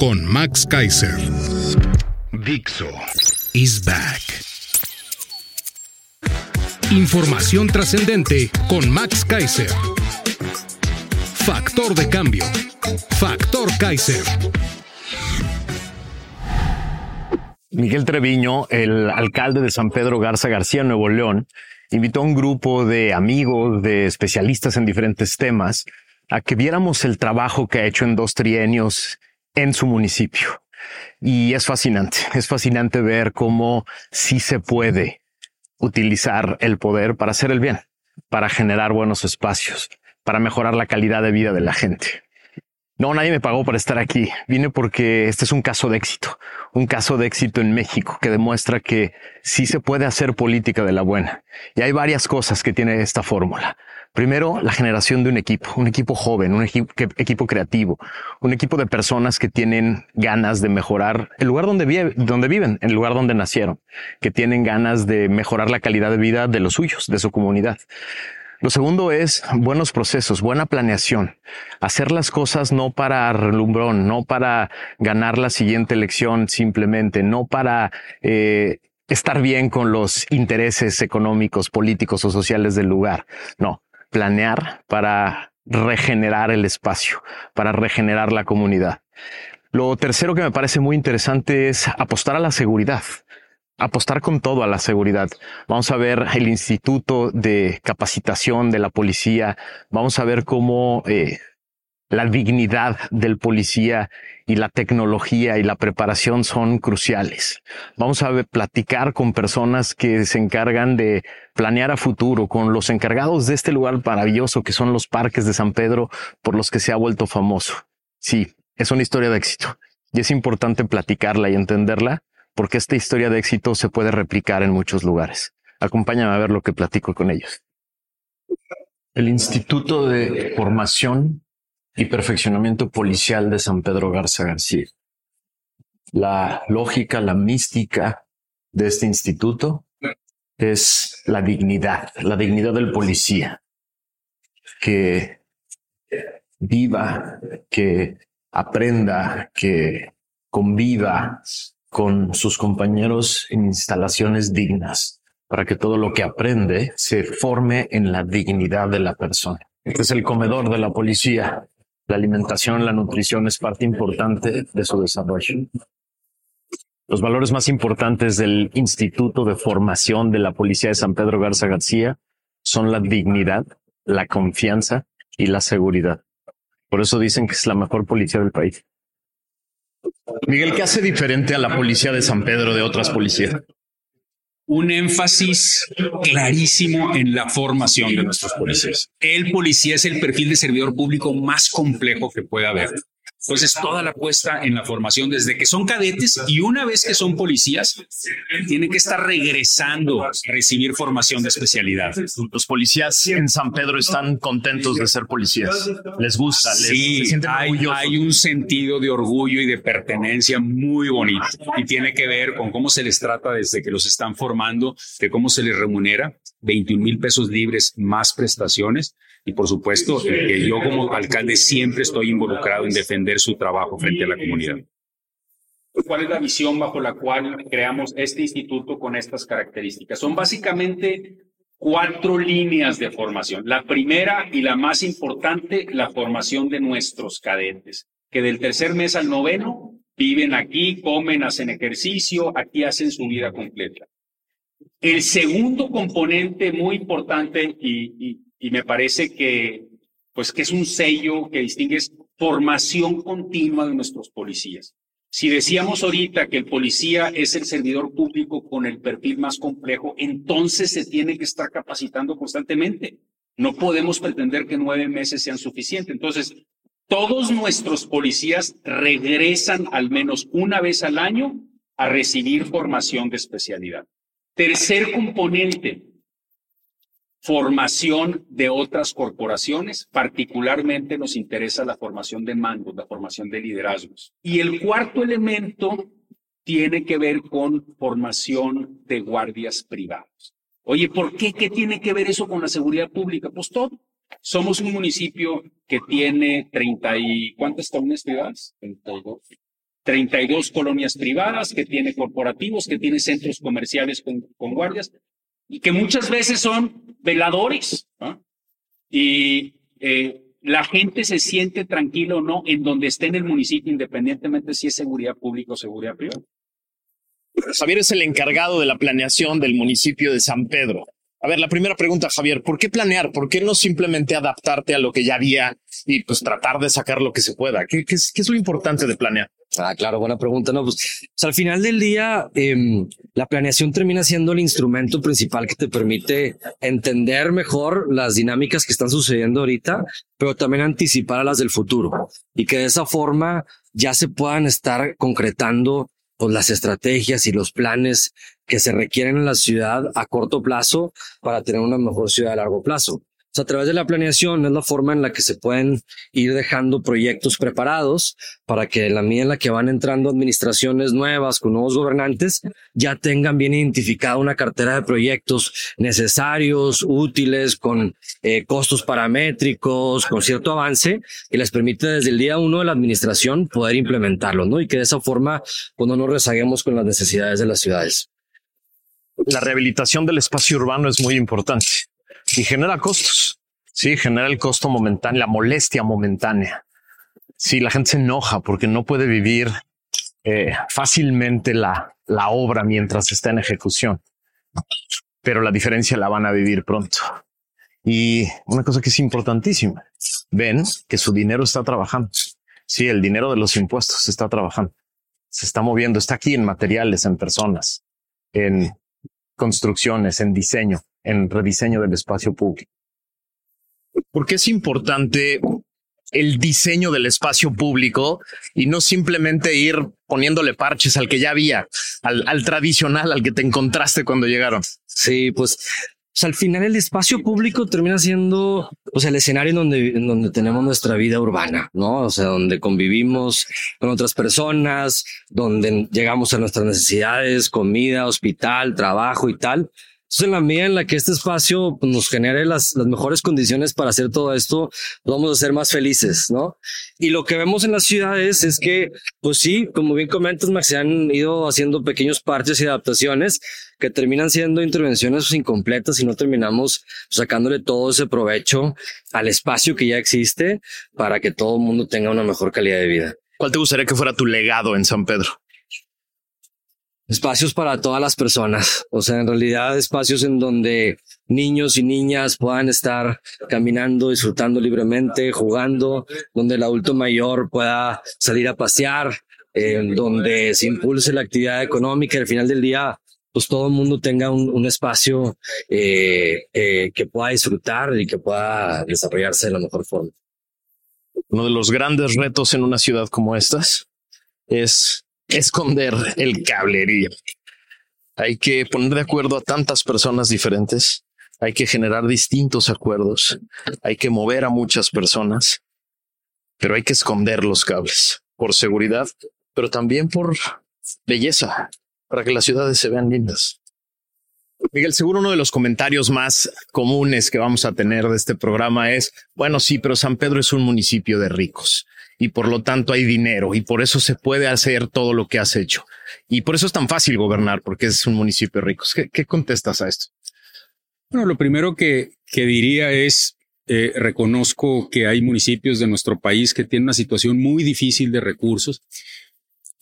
con Max Kaiser. Dixo is back. Información trascendente con Max Kaiser. Factor de cambio. Factor Kaiser. Miguel Treviño, el alcalde de San Pedro Garza García, Nuevo León, invitó a un grupo de amigos, de especialistas en diferentes temas, a que viéramos el trabajo que ha hecho en dos trienios en su municipio. Y es fascinante, es fascinante ver cómo sí se puede utilizar el poder para hacer el bien, para generar buenos espacios, para mejorar la calidad de vida de la gente. No, nadie me pagó para estar aquí. Vine porque este es un caso de éxito, un caso de éxito en México que demuestra que sí se puede hacer política de la buena. Y hay varias cosas que tiene esta fórmula. Primero, la generación de un equipo, un equipo joven, un equipo, creativo, un equipo de personas que tienen ganas de mejorar el lugar donde, donde viven, el lugar donde nacieron, que tienen ganas de mejorar la calidad de vida de los suyos, de su comunidad. Lo segundo es buenos procesos, buena planeación. Hacer las cosas no para relumbrón, no para ganar la siguiente elección simplemente, no para eh, estar bien con los intereses económicos, políticos o sociales del lugar. No, planear para regenerar el espacio, para regenerar la comunidad. Lo tercero que me parece muy interesante es apostar a la seguridad, apostar con todo a la seguridad. Vamos a ver el Instituto de Capacitación de la Policía, vamos a ver cómo eh, la dignidad del policía y la tecnología y la preparación son cruciales. Vamos a platicar con personas que se encargan de planear a futuro, con los encargados de este lugar maravilloso que son los parques de San Pedro por los que se ha vuelto famoso. Sí, es una historia de éxito y es importante platicarla y entenderla porque esta historia de éxito se puede replicar en muchos lugares. Acompáñame a ver lo que platico con ellos. El Instituto de Formación y perfeccionamiento policial de San Pedro Garza García. La lógica, la mística de este instituto es la dignidad, la dignidad del policía, que viva, que aprenda, que conviva con sus compañeros en instalaciones dignas, para que todo lo que aprende se forme en la dignidad de la persona. Este es el comedor de la policía, la alimentación, la nutrición es parte importante de su desarrollo. Los valores más importantes del Instituto de Formación de la Policía de San Pedro Garza García son la dignidad, la confianza y la seguridad. Por eso dicen que es la mejor policía del país. Miguel, ¿qué hace diferente a la policía de San Pedro de otras policías? Un énfasis clarísimo en la formación de nuestros policías. El policía es el perfil de servidor público más complejo que puede haber. Entonces, toda la apuesta en la formación desde que son cadetes y una vez que son policías, tienen que estar regresando a recibir formación de especialidad. Los policías en San Pedro están contentos de ser policías. Les gusta, les, sí, hay, hay un sentido de orgullo y de pertenencia muy bonito y tiene que ver con cómo se les trata desde que los están formando, de cómo se les remunera, 21 mil pesos libres más prestaciones y por supuesto que yo como alcalde siempre estoy involucrado en defender su trabajo frente a la comunidad. ¿Cuál es la visión bajo la cual creamos este instituto con estas características? Son básicamente cuatro líneas de formación. La primera y la más importante, la formación de nuestros cadetes, que del tercer mes al noveno viven aquí, comen, hacen ejercicio, aquí hacen su vida completa. El segundo componente muy importante y, me parece que, pues, que es un sello que distingue es formación continua de nuestros policías. Si decíamos ahorita que el policía es el servidor público con el perfil más complejo, entonces se tiene que estar capacitando constantemente. No podemos pretender que nueve meses sean suficientes. Entonces, todos nuestros policías regresan al menos una vez al año a recibir formación de especialidad. Tercer componente, formación de otras corporaciones, particularmente nos interesa la formación de mandos, la formación de liderazgos. Y el cuarto elemento tiene que ver con formación de guardias privados. Oye, ¿por qué? ¿Qué tiene que ver eso con la seguridad pública? Pues todo. Somos un municipio que tiene 30 y ¿cuántas colonias privadas? 32. 32 colonias privadas, que tiene corporativos, que tiene centros comerciales con, con guardias y que muchas veces son veladores. Y eh, la gente se siente tranquilo o no en donde esté en el municipio, independientemente si es seguridad pública o seguridad privada. Javier es el encargado de la planeación del municipio de San Pedro. A ver, la primera pregunta, Javier, ¿por qué planear? ¿Por qué no simplemente adaptarte a lo que ya había y pues tratar de sacar lo que se pueda? ¿Qué, qué, qué es, lo importante de planear? Ah, claro, buena pregunta. No, pues, al final del día, eh, la planeación termina siendo el instrumento principal que te permite entender mejor las dinámicas que están sucediendo ahorita, pero también anticipar a las del futuro y que de esa forma ya se puedan estar concretando pues, las estrategias y los planes que se requieren en la ciudad a corto plazo para tener una mejor ciudad a largo plazo a través de la planeación es la forma en la que se pueden ir dejando proyectos preparados para que la medida en la que van entrando administraciones nuevas con nuevos gobernantes ya tengan bien identificada una cartera de proyectos necesarios, útiles, con eh, costos paramétricos, con cierto avance que les permite desde el día uno de la administración poder implementarlo, ¿no? Y que de esa forma pues, no nos rezaguemos con las necesidades de las ciudades. La rehabilitación del espacio urbano es muy importante y genera costos. Sí, genera el costo momentáneo, la molestia momentánea. Sí, la gente se enoja porque no puede vivir eh, fácilmente la, la obra mientras está en ejecución. Pero la diferencia la van a vivir pronto. Y una cosa que es importantísima, ven que su dinero está trabajando. Sí, el dinero de los impuestos está trabajando. Se está moviendo, está aquí en materiales, en personas, en construcciones, en diseño en rediseño del espacio público. ¿Por qué es importante el diseño del espacio público y no simplemente ir poniéndole parches al que ya había, al, al tradicional, al que te encontraste cuando llegaron? Sí, pues al final el espacio público termina siendo pues, el escenario en donde, en donde tenemos nuestra vida urbana, ¿no? O sea, donde convivimos con otras personas, donde llegamos a nuestras necesidades, comida, hospital, trabajo y tal. Entonces, en la medida en la que este espacio pues, nos genere las, las mejores condiciones para hacer todo esto, vamos a ser más felices, ¿no? Y lo que vemos en las ciudades es que, pues sí, como bien comentas, Max, se han ido haciendo pequeños parches y adaptaciones que terminan siendo intervenciones incompletas y no terminamos sacándole todo ese provecho al espacio que ya existe para que todo el mundo tenga una mejor calidad de vida. ¿Cuál te gustaría que fuera tu legado en San Pedro? Espacios para todas las personas. O sea, en realidad espacios en donde niños y niñas puedan estar caminando, disfrutando libremente, jugando, donde el adulto mayor pueda salir a pasear, en donde se impulse la actividad económica y al final del día pues todo el mundo tenga un, espacio eh, eh, que pueda disfrutar y que pueda desarrollarse de la mejor forma. Uno de los grandes retos en una ciudad como estas es esconder el cablerío. Hay que poner de acuerdo a tantas personas diferentes. Hay que generar distintos acuerdos. Hay que mover a muchas personas. Pero hay que esconder los cables por seguridad, pero también por belleza, para que las ciudades se vean lindas. Miguel, seguro uno de los comentarios más comunes que vamos a tener de este programa es, bueno, sí, pero San Pedro es un municipio de ricos y por lo tanto hay dinero y por eso se puede hacer todo lo que has hecho. Y por eso es tan fácil gobernar, porque es un municipio rico. ¿Qué, contestas a esto? Bueno, lo primero que, que diría es, eh, reconozco que hay municipios de nuestro país que tienen una situación muy difícil de recursos.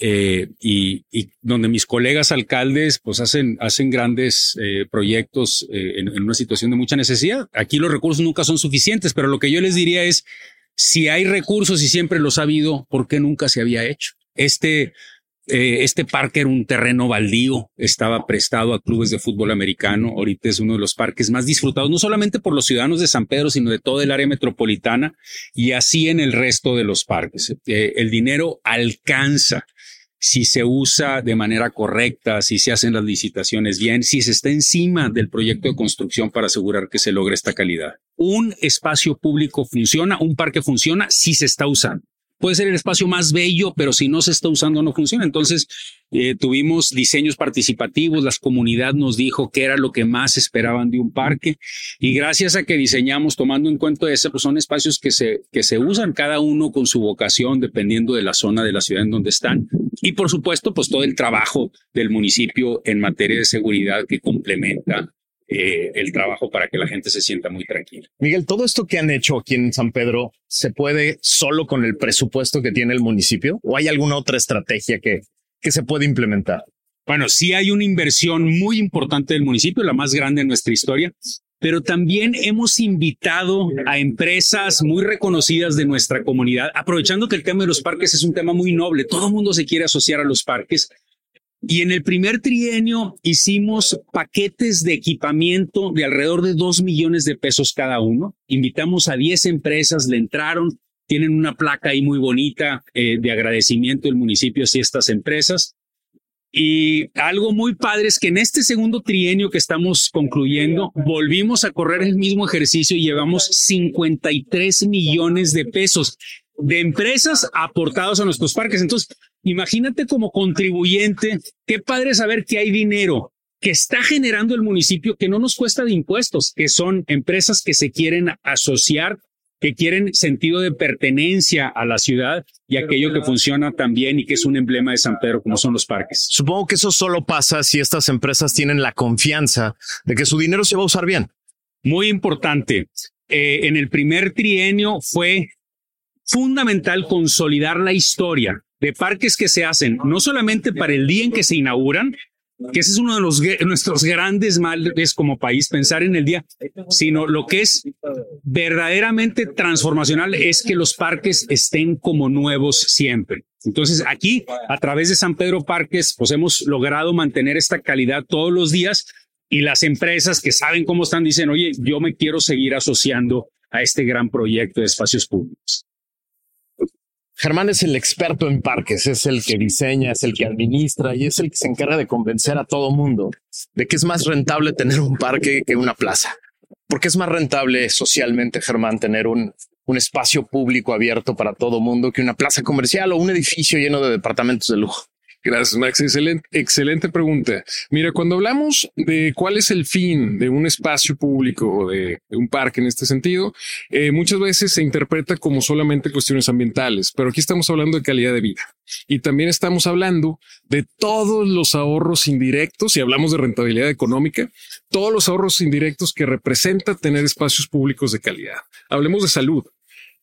Eh, y, y, donde mis colegas alcaldes pues hacen, hacen grandes eh, proyectos en, en, una situación de mucha necesidad. Aquí los recursos nunca son suficientes, pero lo que yo les diría es si hay recursos y siempre los ha habido, ¿por qué nunca se había hecho? Este Eh, este parque era un terreno baldío, estaba prestado a clubes de fútbol americano. Ahorita es uno de los parques más disfrutados, no solamente por los ciudadanos de San Pedro, sino de todo el área metropolitana y así en el resto de los parques. Eh, el dinero alcanza si se usa de manera correcta, si se hacen las licitaciones bien, si se está encima del proyecto de construcción para asegurar que se logre esta calidad. Un espacio público funciona, un parque funciona si se está usando puede ser el espacio más bello, pero si no se está usando no funciona. Entonces eh, tuvimos diseños participativos, la comunidad nos dijo que era lo que más esperaban de un parque y gracias a que diseñamos tomando en cuenta eso, pues son espacios que se, que se usan cada uno con su vocación dependiendo de la zona de la ciudad en donde están y por supuesto pues todo el trabajo del municipio en materia de seguridad que complementa eh, el trabajo para que la gente se sienta muy tranquila. Miguel, todo esto que han hecho aquí en San Pedro, ¿se puede solo con el presupuesto que tiene el municipio o hay alguna otra estrategia que, que se puede implementar? Bueno, sí hay una inversión muy importante del municipio, la más grande en nuestra historia, pero también hemos invitado a empresas muy reconocidas de nuestra comunidad, aprovechando que el tema de los parques es un tema muy noble, todo el mundo se quiere asociar a los parques, y en el primer trienio hicimos paquetes de equipamiento de alrededor de dos millones de pesos cada uno. Invitamos a 10 empresas, le entraron, tienen una placa ahí muy bonita eh, de agradecimiento del municipio hacia estas empresas. Y algo muy padre es que en este segundo trienio que estamos concluyendo, volvimos a correr el mismo ejercicio y llevamos 53 millones de pesos de empresas aportados a nuestros parques. Entonces, imagínate como contribuyente, qué padre saber que hay dinero que está generando el municipio que no nos cuesta de impuestos, que son empresas que se quieren asociar, que quieren sentido de pertenencia a la ciudad y aquello que funciona también y que es un emblema de San Pedro, como son los parques. Supongo que eso solo pasa si estas empresas tienen la confianza de que su dinero se va a usar bien. Muy importante. Eh, en el primer trienio fue fundamental consolidar la historia de parques que se hacen no solamente para el día en que se inauguran, que ese es uno de los nuestros grandes males como país, pensar en el día, sino lo que es verdaderamente transformacional es que los parques estén como nuevos siempre. Entonces aquí, a través de San Pedro Parques, pues hemos logrado mantener esta calidad todos los días y las empresas que saben cómo están dicen, oye, yo me quiero seguir asociando a este gran proyecto de espacios públicos. Germán es el experto en parques, es el que diseña, es el que administra y es el que se encarga de convencer a todo mundo de que es más rentable tener un parque que una plaza. Porque es más rentable socialmente, Germán, tener un, un espacio público abierto para todo mundo que una plaza comercial o un edificio lleno de departamentos de lujo. Gracias, Max. Excelente, excelente pregunta. Mira, cuando hablamos de cuál es el fin de un espacio público o de, un parque en este sentido, eh, muchas veces se interpreta como solamente cuestiones ambientales, pero aquí estamos hablando de calidad de vida. Y también estamos hablando de todos los ahorros indirectos, y hablamos de rentabilidad económica, todos los ahorros indirectos que representa tener espacios públicos de calidad. Hablemos de salud.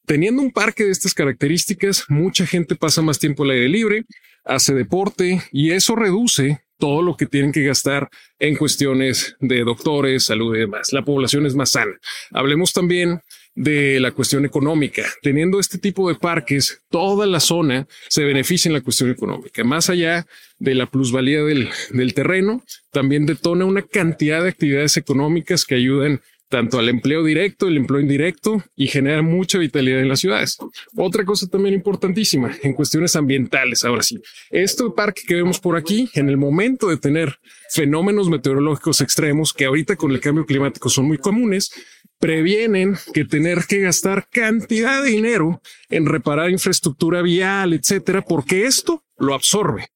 Teniendo un parque de estas características, mucha gente pasa más tiempo al aire libre, hace deporte y eso reduce todo lo que tienen que gastar en cuestiones de doctores, salud y demás. La población es más sana. Hablemos también de la cuestión económica. Teniendo este tipo de parques, toda la zona se beneficia en la cuestión económica. Más allá de la plusvalía del, terreno, también detona una cantidad de actividades económicas que ayudan tanto al empleo directo, el empleo indirecto y genera mucha vitalidad en las ciudades. Otra cosa también importantísima en cuestiones ambientales. Ahora sí, este parque que vemos por aquí, en el momento de tener fenómenos meteorológicos extremos que ahorita con el cambio climático son muy comunes, previenen que tener que gastar cantidad de dinero en reparar infraestructura vial, etcétera, porque esto lo absorbe.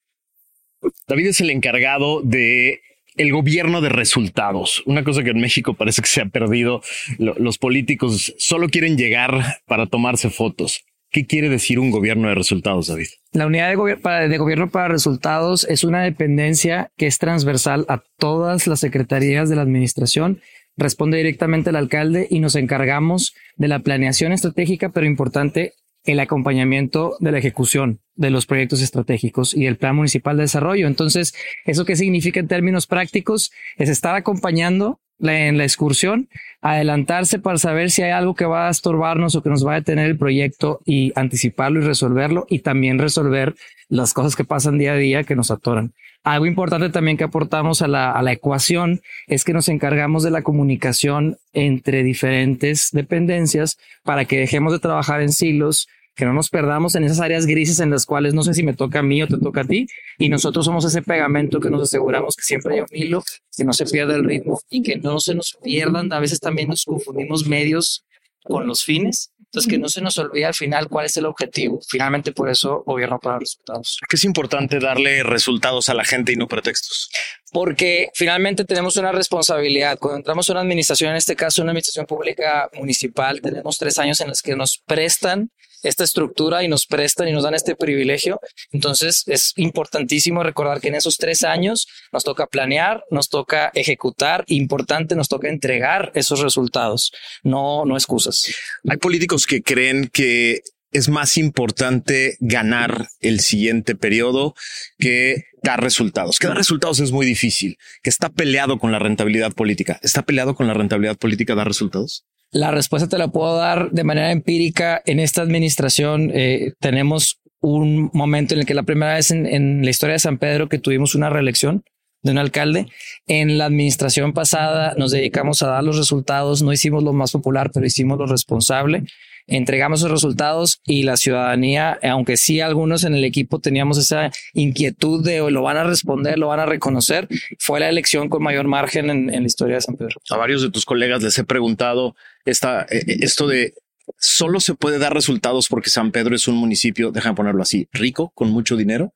David es el encargado de el gobierno de resultados, una cosa que en México parece que se ha perdido. Los políticos solo quieren llegar para tomarse fotos. ¿Qué quiere decir un gobierno de resultados, David? La unidad de, de, gobierno para resultados es una dependencia que es transversal a todas las secretarías de la administración, responde directamente al alcalde y nos encargamos de la planeación estratégica, pero importante, el acompañamiento de la ejecución de los proyectos estratégicos y el plan municipal de desarrollo. Entonces, ¿eso qué significa en términos prácticos? Es estar acompañando en la excursión, adelantarse para saber si hay algo que va a estorbarnos o que nos va a detener el proyecto y anticiparlo y resolverlo y también resolver las cosas que pasan día a día que nos atoran. Algo importante también que aportamos a la, a la ecuación es que nos encargamos de la comunicación entre diferentes dependencias para que dejemos de trabajar en silos que no nos perdamos en esas áreas grises en las cuales no sé si me toca a mí o te toca a ti. Y nosotros somos ese pegamento que nos aseguramos que siempre hay un hilo, que no se pierda el ritmo y que no se nos pierdan. A veces también nos confundimos medios con los fines. Entonces, que no se nos olvide al final cuál es el objetivo. Finalmente, por eso, gobierno para resultados. Que es importante darle resultados a la gente y no pretextos. Porque finalmente tenemos una responsabilidad. Cuando entramos a una administración, en este caso una administración pública municipal, tenemos tres años en los que nos prestan esta estructura y nos prestan y nos dan este privilegio. Entonces es importantísimo recordar que en esos tres años nos toca planear, nos toca ejecutar, importante, nos toca entregar esos resultados, no, no excusas. Hay políticos que creen que es más importante ganar el siguiente periodo que dar resultados. Que dar resultados es muy difícil, que está peleado con la rentabilidad política. ¿Está peleado con la rentabilidad política dar resultados? La respuesta te la puedo dar de manera empírica. En esta administración eh, tenemos un momento en el que la primera vez en, la historia de San Pedro que tuvimos una reelección de un alcalde. En la administración pasada nos dedicamos a dar los resultados. No hicimos lo más popular, pero hicimos lo responsable. Entregamos los resultados y la ciudadanía, aunque sí algunos en el equipo teníamos esa inquietud de lo van a responder, lo van a reconocer, fue la elección con mayor margen en, en la historia de San Pedro. A varios de tus colegas les he preguntado esta, eh, eh, esto de solo se puede dar resultados porque San Pedro es un municipio, déjame ponerlo así, rico, con mucho dinero,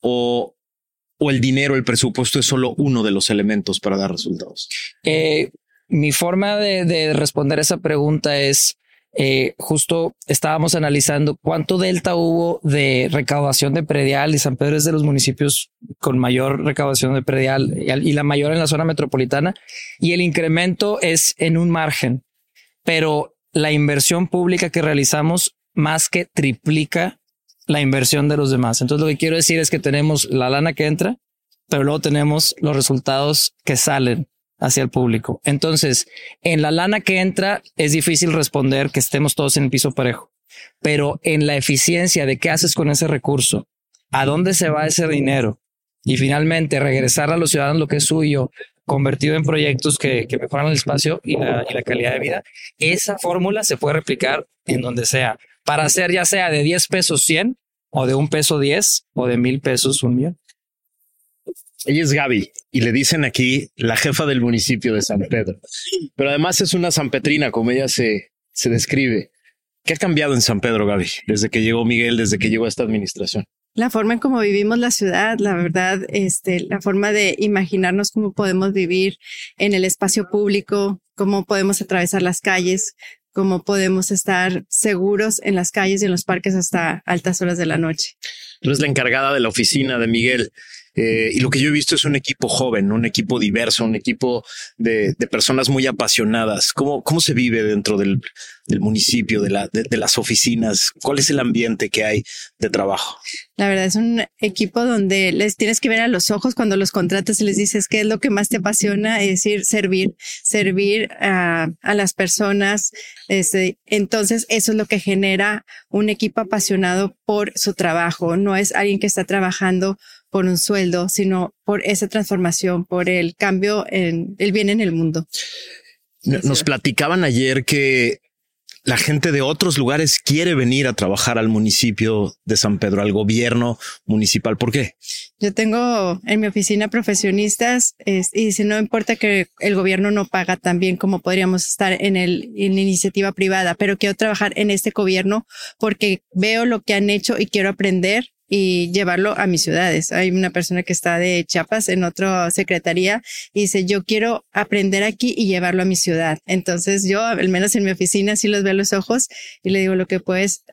o, o el dinero, el presupuesto es solo uno de los elementos para dar resultados. Eh, mi forma de, de, responder esa pregunta es, eh, justo estábamos analizando cuánto delta hubo de recaudación de predial y San Pedro es de los municipios con mayor recaudación de predial y la mayor en la zona metropolitana y el incremento es en un margen pero la inversión pública que realizamos más que triplica la inversión de los demás. Entonces lo que quiero decir es que tenemos la lana que entra, pero luego tenemos los resultados que salen hacia el público. Entonces, en la lana que entra es difícil responder que estemos todos en el piso parejo, pero en la eficiencia de qué haces con ese recurso, a dónde se va ese dinero y finalmente regresar a los ciudadanos lo que es suyo, convertido en proyectos que, mejoran el espacio y la, calidad de vida, esa fórmula se puede replicar en donde sea, para hacer ya sea de 10 pesos 100 o de un peso 10 o de mil pesos un millón. Ella es Gaby y le dicen aquí la jefa del municipio de San Pedro, pero además es una sanpetrina como ella se, se describe. ¿Qué ha cambiado en San Pedro, Gaby, desde que llegó Miguel, desde que llegó a esta administración? la forma en cómo vivimos la ciudad, la verdad, este, la forma de imaginarnos cómo podemos vivir en el espacio público, cómo podemos atravesar las calles, cómo podemos estar seguros en las calles y en los parques hasta altas horas de la noche. Tú eres la encargada de la oficina de Miguel. Eh, y lo que yo he visto es un equipo joven, un equipo diverso, un equipo de, personas muy apasionadas. ¿Cómo, cómo se vive dentro del, municipio, de, la, de, las oficinas? ¿Cuál es el ambiente que hay de trabajo? La verdad es un equipo donde les tienes que ver a los ojos cuando los contratas y les dices qué es lo que más te apasiona, es decir, servir, servir a, a las personas. Este, entonces, eso es lo que genera un equipo apasionado por su trabajo. No es alguien que está trabajando por un sueldo, sino por esa transformación, por el cambio en el bien en el mundo. Nos platicaban ayer que la gente de otros lugares quiere venir a trabajar al municipio de San Pedro, al gobierno municipal. ¿Por qué? Yo tengo en mi oficina profesionistas y si no importa que el gobierno no paga tan bien como podríamos estar en, el, en la iniciativa privada, pero quiero trabajar en este gobierno porque veo lo que han hecho y quiero aprender y llevarlo a mis ciudades. Hay una persona que está de Chiapas en otra secretaría y dice, yo quiero aprender aquí y llevarlo a mi ciudad. Entonces yo, al menos en mi oficina, sí los veo a los ojos y le digo, lo que puedes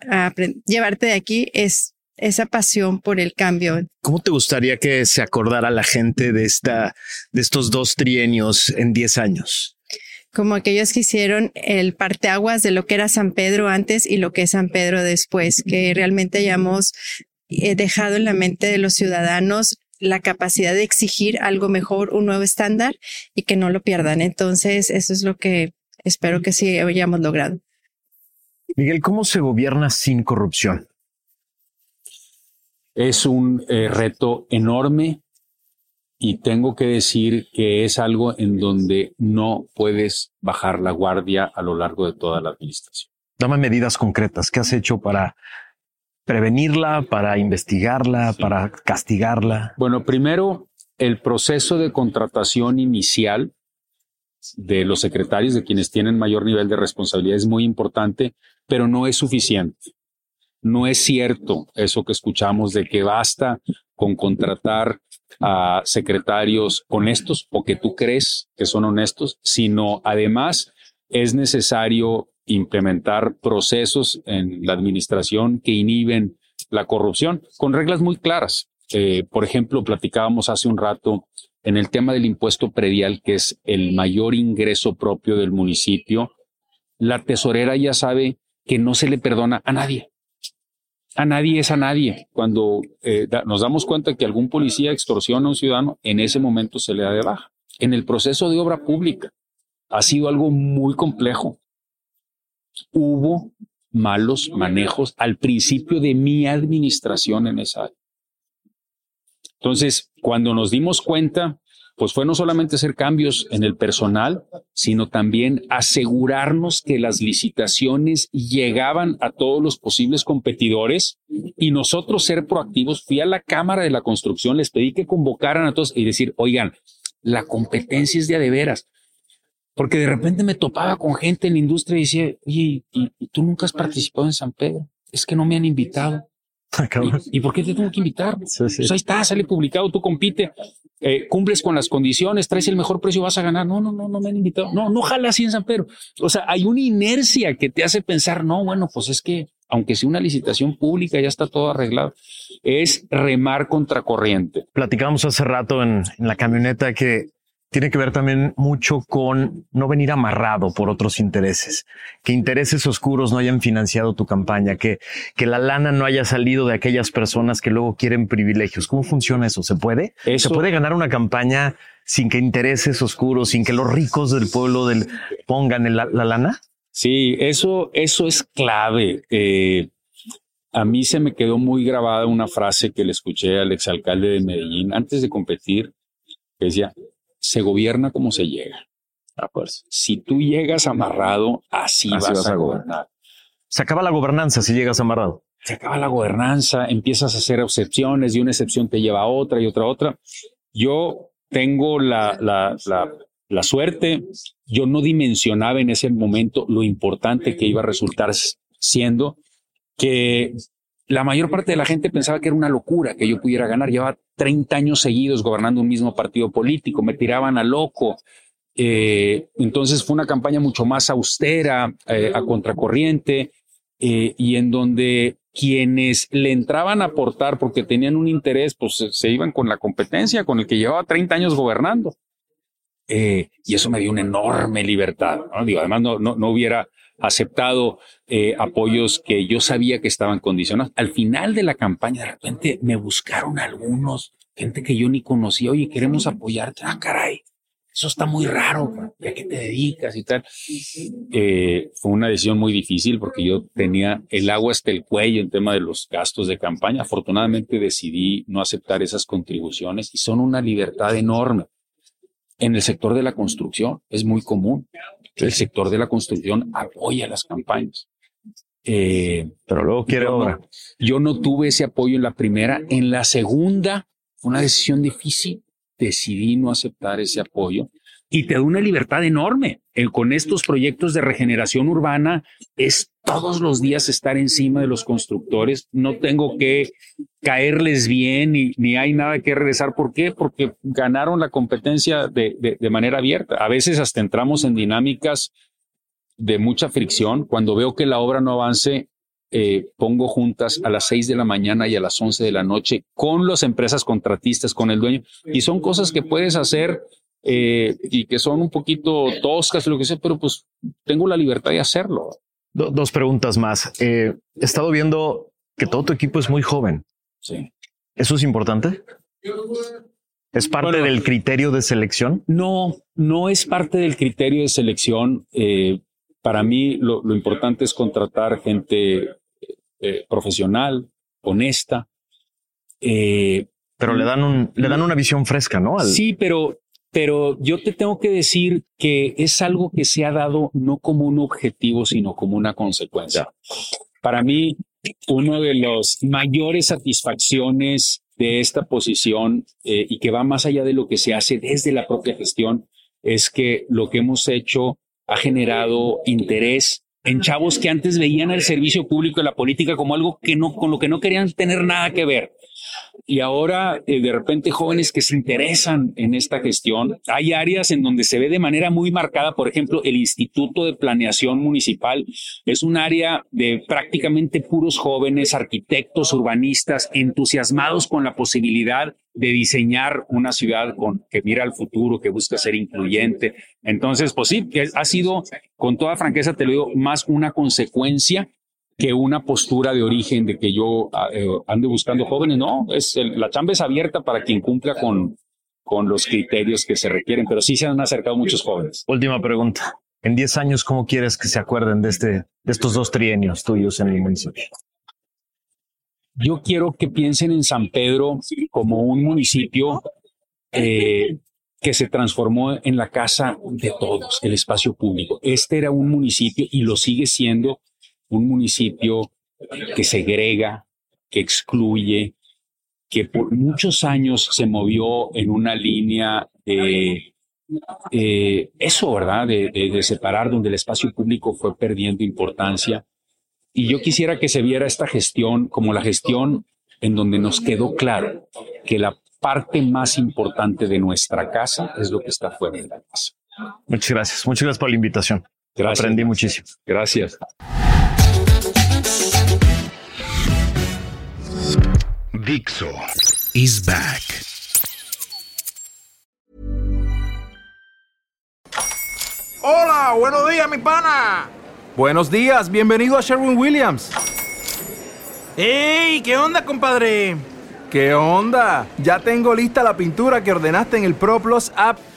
llevarte de aquí es esa pasión por el cambio. ¿Cómo te gustaría que se acordara la gente de esta, de estos dos trienios en 10 años? como aquellos que hicieron el parteaguas de lo que era San Pedro antes y lo que es San Pedro después, que realmente hayamos he dejado en la mente de los ciudadanos la capacidad de exigir algo mejor, un nuevo estándar y que no lo pierdan. Entonces, eso es lo que espero que sí hayamos logrado. Miguel, ¿cómo se gobierna sin corrupción? Es un eh, reto enorme y tengo que decir que es algo en donde no puedes bajar la guardia a lo largo de toda la administración. Dame medidas concretas. ¿Qué has hecho para prevenirla, para investigarla, para castigarla? Bueno, primero, el proceso de contratación inicial de los secretarios, de quienes tienen mayor nivel de responsabilidad, es muy importante, pero no es suficiente. No es cierto eso que escuchamos de que basta con contratar a secretarios honestos o que tú crees que son honestos, sino además es necesario implementar procesos en la administración que inhiben la corrupción con reglas muy claras. Eh, por ejemplo, platicábamos hace un rato en el tema del impuesto predial, que es el mayor ingreso propio del municipio. La tesorera ya sabe que no se le perdona a nadie a nadie es a nadie. Cuando eh, nos damos cuenta que algún policía extorsiona a un ciudadano, en ese momento se le da de baja. En el proceso de obra pública ha sido algo muy complejo. Hubo malos manejos al principio de mi administración en esa área. Entonces, cuando nos dimos cuenta pues fue no solamente hacer cambios en el personal, sino también asegurarnos que las licitaciones llegaban a todos los posibles competidores y nosotros ser proactivos. Fui a la Cámara de la Construcción, les pedí que convocaran a todos y decir, oigan, la competencia es de de veras. Porque de repente me topaba con gente en la industria y decía, oye, ¿y, tú nunca has participado en San Pedro? Es que no me han invitado. Ah, ¿Y, por qué te tengo que invitar? Pues ahí está, sale publicado, tú compite. Eh, cumples con las condiciones, traes el mejor precio, vas a ganar. No, no, no, no me han invitado. No, no jala así en San Pedro. O sea, hay una inercia que te hace pensar, no, bueno, pues es que aunque sea una licitación pública, ya está todo arreglado. Es remar contracorriente. Platicamos hace rato en, en la camioneta que tiene que ver también mucho con no venir amarrado por otros intereses, que intereses oscuros no hayan financiado tu campaña, que, que la lana no haya salido de aquellas personas que luego quieren privilegios. ¿Cómo funciona eso? ¿Se puede? ¿Se puede ganar una campaña sin que intereses oscuros, sin que los ricos del pueblo del, pongan la, lana? Sí, eso, eso es clave. Eh, a mí se me quedó muy grabada una frase que le escuché al exalcalde de Medellín antes de competir, que decía, se gobierna como se llega. Si tú llegas amarrado, así, vas, a gobernar. Se acaba la gobernanza si llegas amarrado. Se acaba la gobernanza, empiezas a hacer excepciones y una excepción te lleva a otra y otra a otra. Yo tengo la, la, la, la suerte, yo no dimensionaba en ese momento lo importante que iba a resultar siendo que la mayor parte de la gente pensaba que era una locura que yo pudiera ganar. Llevaba 30 años seguidos gobernando un mismo partido político, me tiraban a loco. Eh, entonces fue una campaña mucho más austera, eh, a contracorriente, eh, y en donde quienes le entraban a aportar porque tenían un interés, pues se, iban con la competencia, con el que llevaba 30 años gobernando. y eso me dio una enorme libertad. Digo, además, no, no, no hubiera aceptado eh, apoyos que yo sabía que estaban condicionados. Al final de la campaña, de repente me buscaron algunos, gente que yo ni conocía, oye, queremos apoyarte. Ah, caray, eso está muy raro, ¿a qué te dedicas y tal? Eh, fue una decisión muy difícil porque yo tenía el agua hasta el cuello en tema de los gastos de campaña. Afortunadamente decidí no aceptar esas contribuciones y son una libertad enorme. En el sector de la construcción es muy común el sector de la construcción apoya las campañas. Eh, pero luego quiere yo yo no tuve ese apoyo en la primera. En la segunda, fue una decisión difícil. Decidí no aceptar ese apoyo y te da una libertad enorme. Con estos proyectos de regeneración urbana es todos los días estar encima de los constructores. No tengo que caerles bien ni, ni hay nada que regresar. ¿Por qué? Porque ganaron la competencia de, de, manera abierta. A veces hasta entramos en dinámicas de mucha fricción. Cuando veo que la obra no avance, eh, pongo juntas a las seis de la mañana y a las once de la noche con las empresas contratistas, con el dueño. Y son cosas que puedes hacer eh, y que son un poquito toscas, lo que sea, pero pues tengo la libertad de hacerlo. dos preguntas más. Eh, he estado viendo que todo tu equipo es muy joven. Sí. ¿Eso es importante? ¿Es parte del criterio de selección? No, no es parte del criterio de selección. Eh, para mí lo, importante es contratar gente eh, profesional, honesta. Eh, pero le dan, un, le dan una visión fresca, ¿no? Sí, pero, pero yo te tengo que decir que es algo que se ha dado no como un objetivo, sino como una consecuencia. Para mí, una de las mayores satisfacciones de esta posición eh, y que va más allá de lo que se hace desde la propia gestión es que lo que hemos hecho ha generado interés en chavos que antes veían el servicio público y la política como algo que no, con lo que no querían tener nada que ver y ahora eh, de repente jóvenes que se interesan en esta gestión. Hay áreas en donde se ve de manera muy marcada, por ejemplo, el Instituto de Planeación Municipal es un área de prácticamente puros jóvenes, arquitectos, urbanistas, entusiasmados con la posibilidad de diseñar una ciudad que mira al futuro, que busca ser incluyente. Entonces, pues ha sido, con toda franqueza te lo digo, más una consecuencia que una postura de origen de que yo ah, eh, ande buscando jóvenes. No, es la chamba es abierta para quien cumpla con, con los criterios que se requieren, pero sí se han acercado muchos jóvenes. Última pregunta. En 10 años, ¿cómo quieres que se acuerden de, este, de estos dos trienios tuyos en el municipio? Yo quiero que piensen en San Pedro como un municipio eh, que se transformó en la casa de todos, el espacio público. Este era un municipio y lo sigue siendo un municipio que segrega, que excluye, que por muchos años se movió en una línea de eh, eso, ¿verdad? De, separar donde el espacio público fue perdiendo importancia. Y yo quisiera que se viera esta gestión como la gestión en donde nos quedó claro que la parte más importante de nuestra casa es lo que está fuera de la casa. Muchas gracias. Muchas gracias por la invitación. Gracias. Aprendí muchísimo. Gracias. Dixo is back. Hola, buenos días, mi pana. Buenos días, bienvenido a Sherwin Williams. ¡Ey! ¿Qué onda, compadre? ¿Qué onda? Ya tengo lista la pintura que ordenaste en el ProPlus app.